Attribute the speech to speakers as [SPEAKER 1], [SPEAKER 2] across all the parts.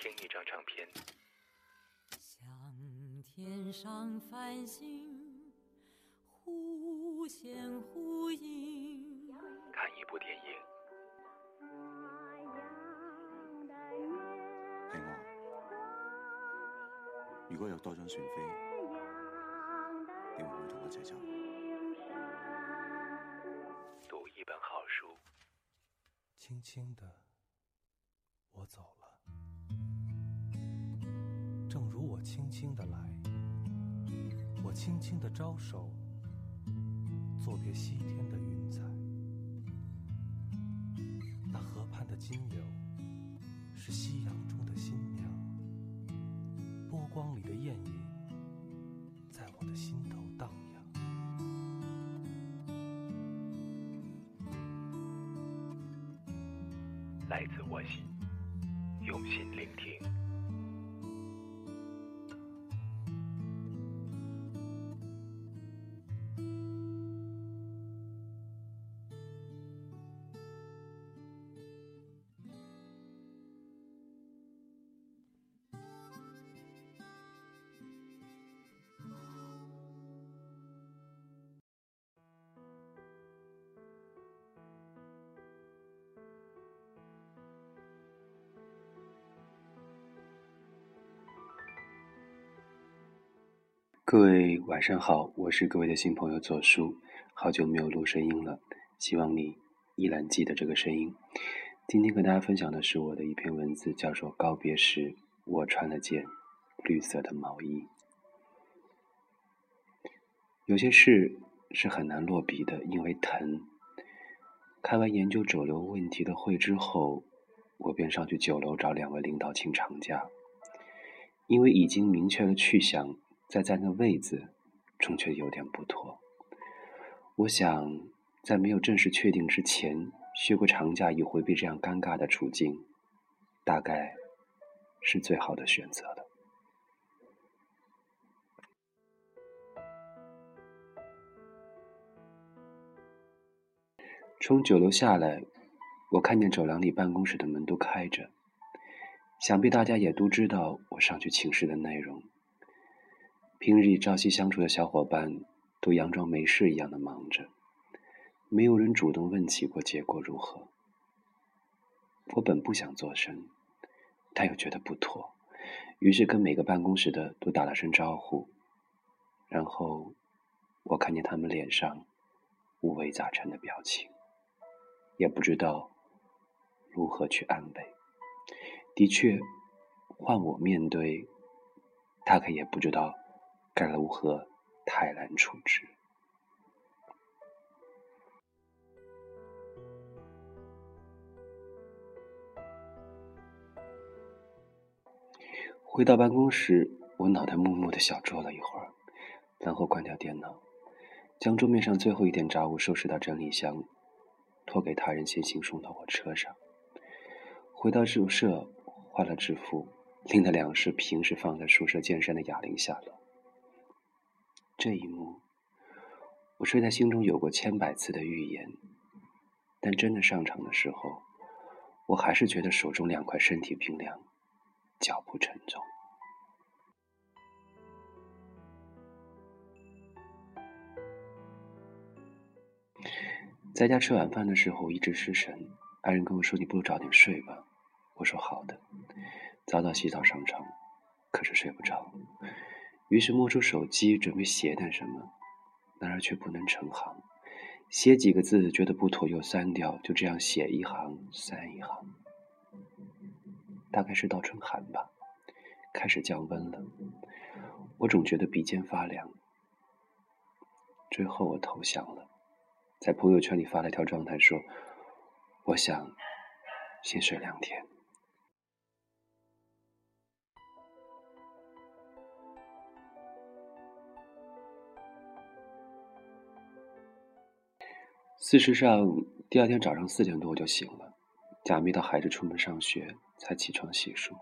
[SPEAKER 1] 听一张唱片，
[SPEAKER 2] 像天上繁星忽现忽隐，
[SPEAKER 1] 看一部电影，
[SPEAKER 3] 係我。如果有多張船飛，你會唔會同我一齊走？
[SPEAKER 1] 读一本好书，
[SPEAKER 4] 轻轻的，我走了。正如我轻轻的来，我轻轻的招手，作别西天的云彩。那河畔的金柳，是夕阳中的新娘。波光里的艳影，在我的心头荡漾。
[SPEAKER 1] 来自我心，
[SPEAKER 5] 各位晚上好，我是各位的新朋友左叔，好久没有录声音了，希望你依然记得这个声音。今天和大家分享的是我的一篇文字，叫做《告别时，我穿了件绿色的毛衣》。有些事是很难落笔的，因为疼。开完研究肿瘤问题的会之后，我便上去九楼找两位领导请长假，因为已经明确了去向。在在那位子，终却有点不妥。我想，在没有正式确定之前，休个长假以回避这样尴尬的处境，大概是最好的选择了。从九楼下来，我看见走廊里办公室的门都开着，想必大家也都知道我上去请示的内容。平日里朝夕相处的小伙伴都佯装没事一样的忙着，没有人主动问起过结果如何。我本不想做声，但又觉得不妥，于是跟每个办公室的都打了声招呼。然后我看见他们脸上五味杂陈的表情，也不知道如何去安慰。的确，换我面对，大概也不知道。该如何泰然处之？回到办公室，我脑袋木木的小坐了一会儿，然后关掉电脑，将桌面上最后一点杂物收拾到整理箱，托给他人先行送到我车上。回到宿舍，换了制服，拎了两式平时放在宿舍健身的哑铃下楼。这一幕，我虽在心中有过千百次的预言，但真的上场的时候，我还是觉得手中两块身体冰凉，脚步沉重。在家吃晚饭的时候一直失神，爱人跟我说：“你不如早点睡吧。”我说：“好的。”早早洗澡上床，可是睡不着。于是摸出手机，准备写点什么，然而却不能成行。写几个字觉得不妥，又删掉，就这样写一行删一行。大概是倒春寒吧，开始降温了。我总觉得鼻尖发凉。最后我投降了，在朋友圈里发了条状态说：“我想先睡两天。”事实上，第二天早上四点多我就醒了，假寐到孩子出门上学才起床洗漱，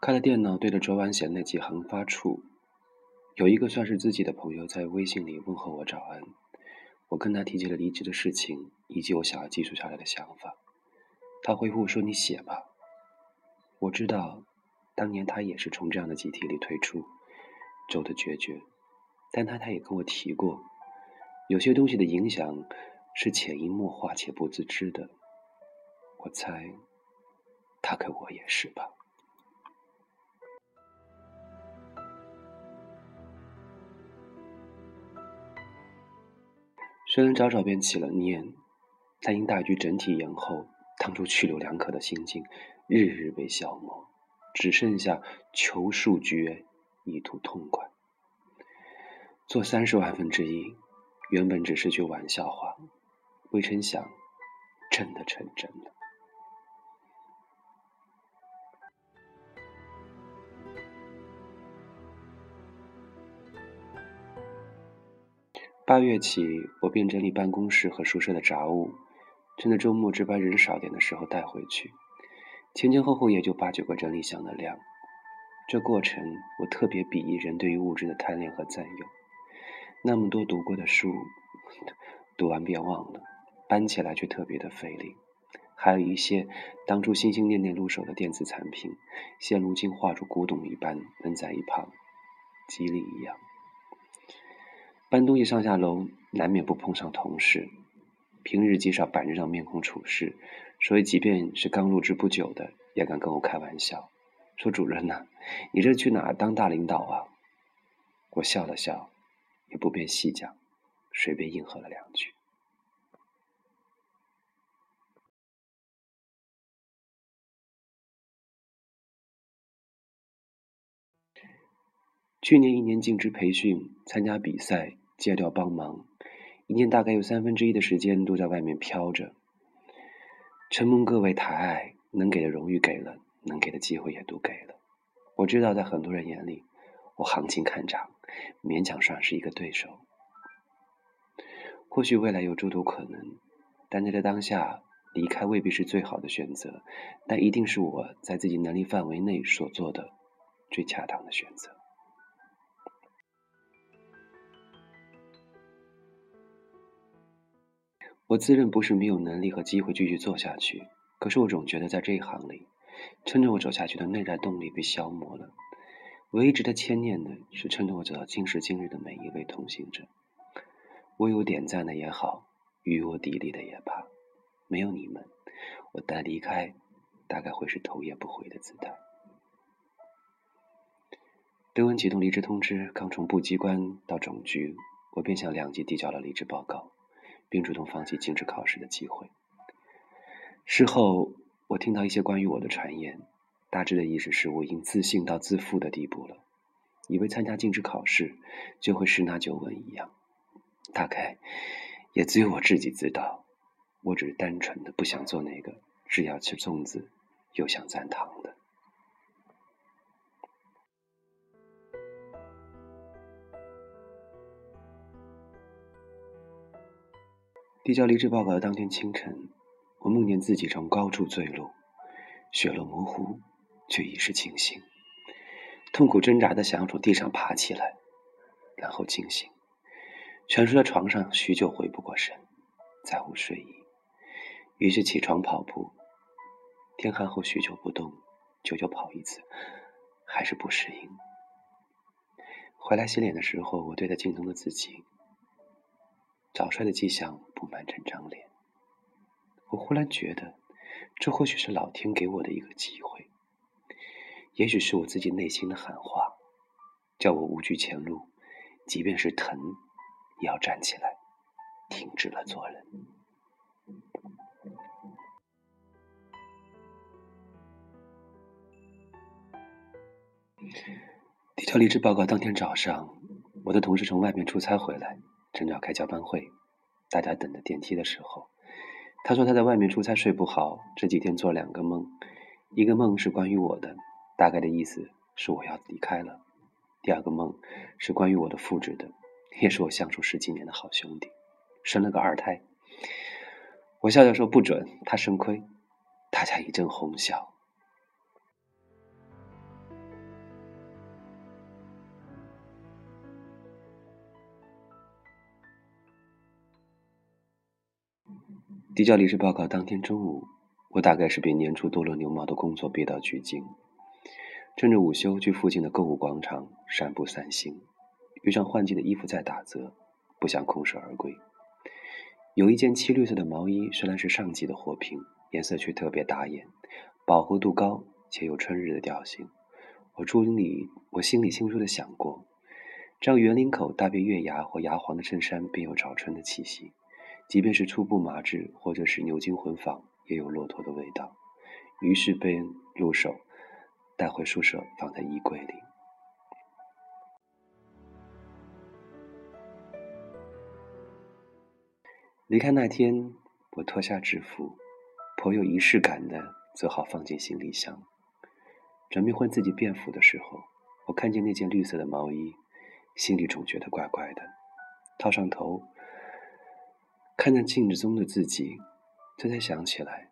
[SPEAKER 5] 开了电脑，对着昨晚写的那几行发怵。有一个算是自己的朋友在微信里问候我早安，我跟他提起了离职的事情以及我想要记述下来的想法，他回复说：“你写吧。”我知道当年他也是从这样的集体里退出，走的决绝。但他他也跟我提过，有些东西的影响是潜移默化且不自知的。我猜，他跟我也是吧。虽然早早便起了念，但因大局整体延后，当初去留两可的心境，日日被消磨，只剩下求速决，意图痛快。做三十万分之一，原本只是句玩笑话，未曾想，真的成真了。八月起，我便整理办公室和宿舍的杂物，趁着周末值班人少点的时候带回去。前前后后也就八九个整理箱的量。这过程，我特别鄙夷人对于物质的贪恋和占有。那么多读过的书，读完便忘了，搬起来却特别的费力。还有一些当初心心念念入手的电子产品，现如今化作古董一般扔在一旁，吉利一样。搬东西上下楼，难免不碰上同事。平日极少板着张面孔处事，所以即便是刚入职不久的，也敢跟我开玩笑，说：“主任呐，你这去哪当大领导啊？”我笑了笑，也不便细讲，随便应和了两句。去年一年尽职培训，参加比赛。戒掉帮忙，一年大概有三分之一的时间都在外面飘着。承蒙各位抬爱，能给的荣誉给了，能给的机会也都给了。我知道，在很多人眼里，我行情看涨，勉强算是一个对手。或许未来有诸多可能，但在这当下，离开未必是最好的选择，但一定是我在自己能力范围内所做的最恰当的选择。我自认不是没有能力和机会继续做下去，可是我总觉得在这一行里，撑着我走下去的内在动力被消磨了。唯一值得牵念的是，撑着我走到今时今日的每一位同行者，为我点赞的也好，与我砥砺的也罢，没有你们，我待离开，大概会是头也不回的姿态。德文启动离职通知，刚从部机关到总局，我便向两级递交了离职报告。并主动放弃禁止考试的机会。事后，我听到一些关于我的传言，大致的意思是我已经自信到自负的地步了，以为参加禁止考试就会十拿九稳一样。大概也只有我自己知道，我只是单纯的不想做那个只要吃粽子又想蘸糖的。递交离职报告的当天清晨，我梦见自己从高处坠落，血肉模糊，却意识清醒，痛苦挣扎的想要从地上爬起来，然后惊醒，蜷缩在床上许久回不过神，再无睡意，于是起床跑步。天寒后许久不动，久久跑一次，还是不适应。回来洗脸的时候，我对着镜中的自己。早衰的迹象布满整张脸，我忽然觉得，这或许是老天给我的一个机会，也许是我自己内心的喊话，叫我无惧前路，即便是疼，也要站起来，停止了做人。递交离职报告当天早上，我的同事从外面出差回来。正要开交班会，大家等着电梯的时候，他说他在外面出差睡不好，这几天做两个梦，一个梦是关于我的，大概的意思是我要离开了；第二个梦是关于我的复制的，也是我相处十几年的好兄弟，生了个二胎。我笑笑说不准，他肾亏，大家一阵哄笑。递交离职报告当天中午，我大概是被年初多了牛毛的工作憋到绝境，趁着午休去附近的购物广场散步散心，遇上换季的衣服在打折，不想空手而归。有一件漆绿色的毛衣，虽然是上季的货品，颜色却特别打眼，饱和度高且有春日的调性。我心里我心里清楚的想过，这样圆领口搭配月牙或牙黄的衬衫，便有早春的气息。即便是粗布麻质或者是牛津混纺，也有骆驼的味道。于是被人入手，带回宿舍放在衣柜里。离开那天，我脱下制服，颇有仪式感的做好放进行李箱。准备换自己便服的时候，我看见那件绿色的毛衣，心里总觉得怪怪的。套上头，看着镜子中的自己，这才想起来，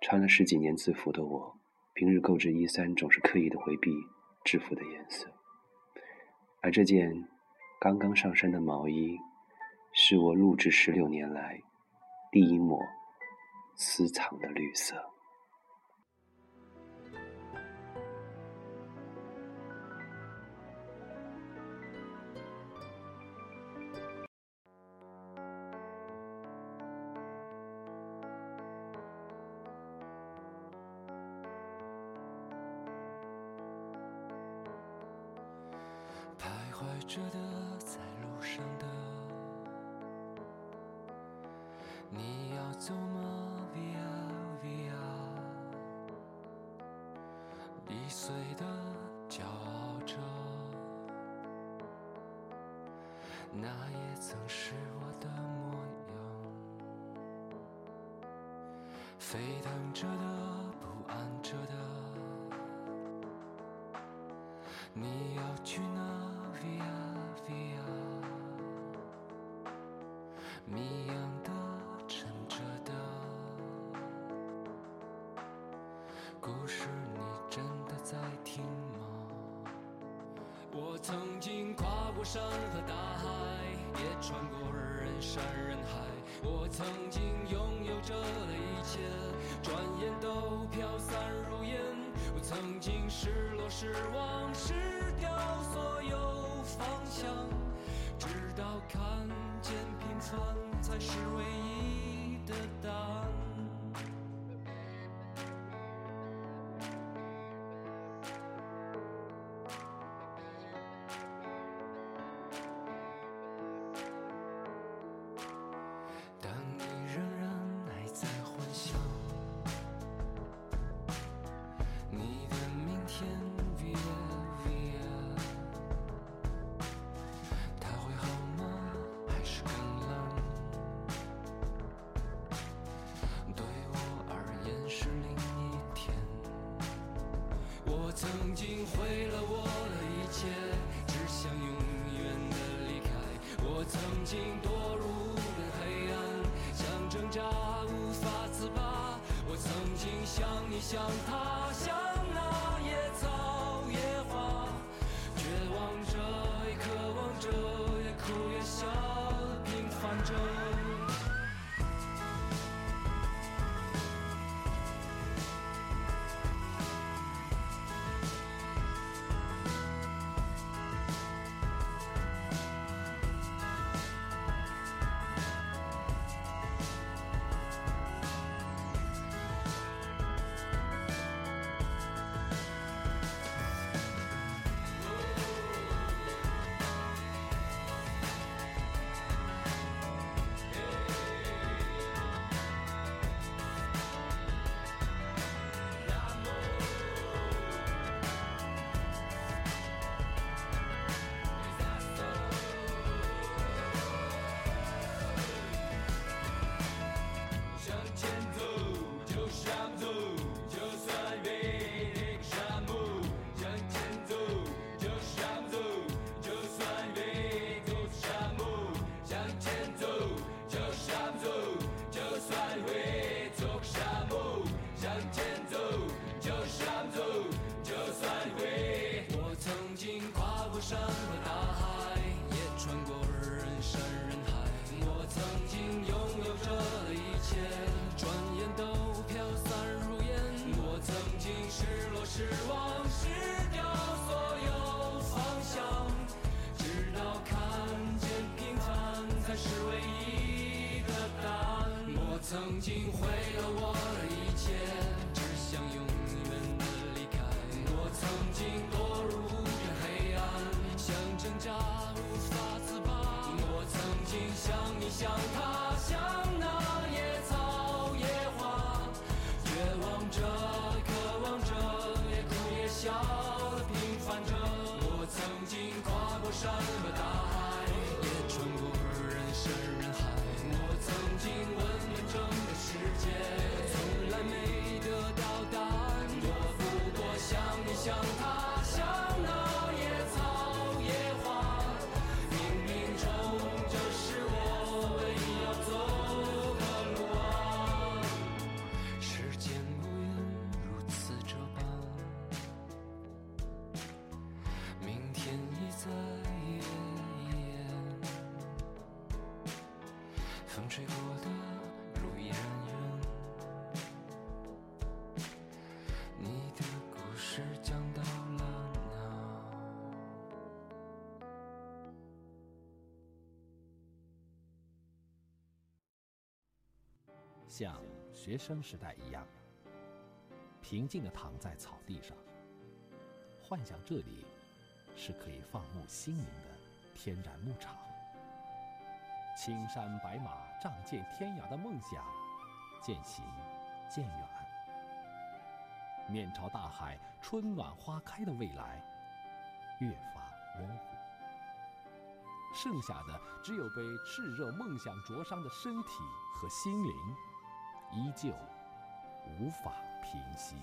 [SPEAKER 5] 穿了十几年制服的我，平日购置衣衫总是刻意的回避制服的颜色，而这件刚刚上身的毛衣。是我录制十六年来第一抹私藏的绿色。
[SPEAKER 4] 碎的骄傲着，那也曾是我的模样。沸腾着的，不安着的，故事，你真的在听吗？我曾经跨过山和大海，也穿过人山人海。我曾经拥有着的一切，转眼都飘散如烟。我曾经失落、失望、失掉所有方向，直到看见平凡才是唯一的答案。曾经毁了我的一切，只想永远的离开。我曾经堕入了黑暗，想挣扎无法自拔。我曾经像你，像他，像那野草野花，绝望着，也渴望着，也哭也笑，平凡着。曾经拥有着一切，转眼都飘散如烟。我曾经失落失望失掉所有方向，直到看见平凡才是唯一的答案。我曾经毁了我的一切，只想永远的离开。我曾经堕入无边黑暗，想挣扎无法自拔。我曾经像你像他，像那风吹过的路依然远，你的故事讲到了哪？
[SPEAKER 6] 像学生时代一样，平静地躺在草地上，幻想这里是可以放牧心灵的天然牧场。青山白马，仗剑天涯的梦想，渐行渐远。面朝大海，春暖花开的未来，越发模糊。剩下的只有被炽热梦想灼伤的身体和心灵，依旧无法平息。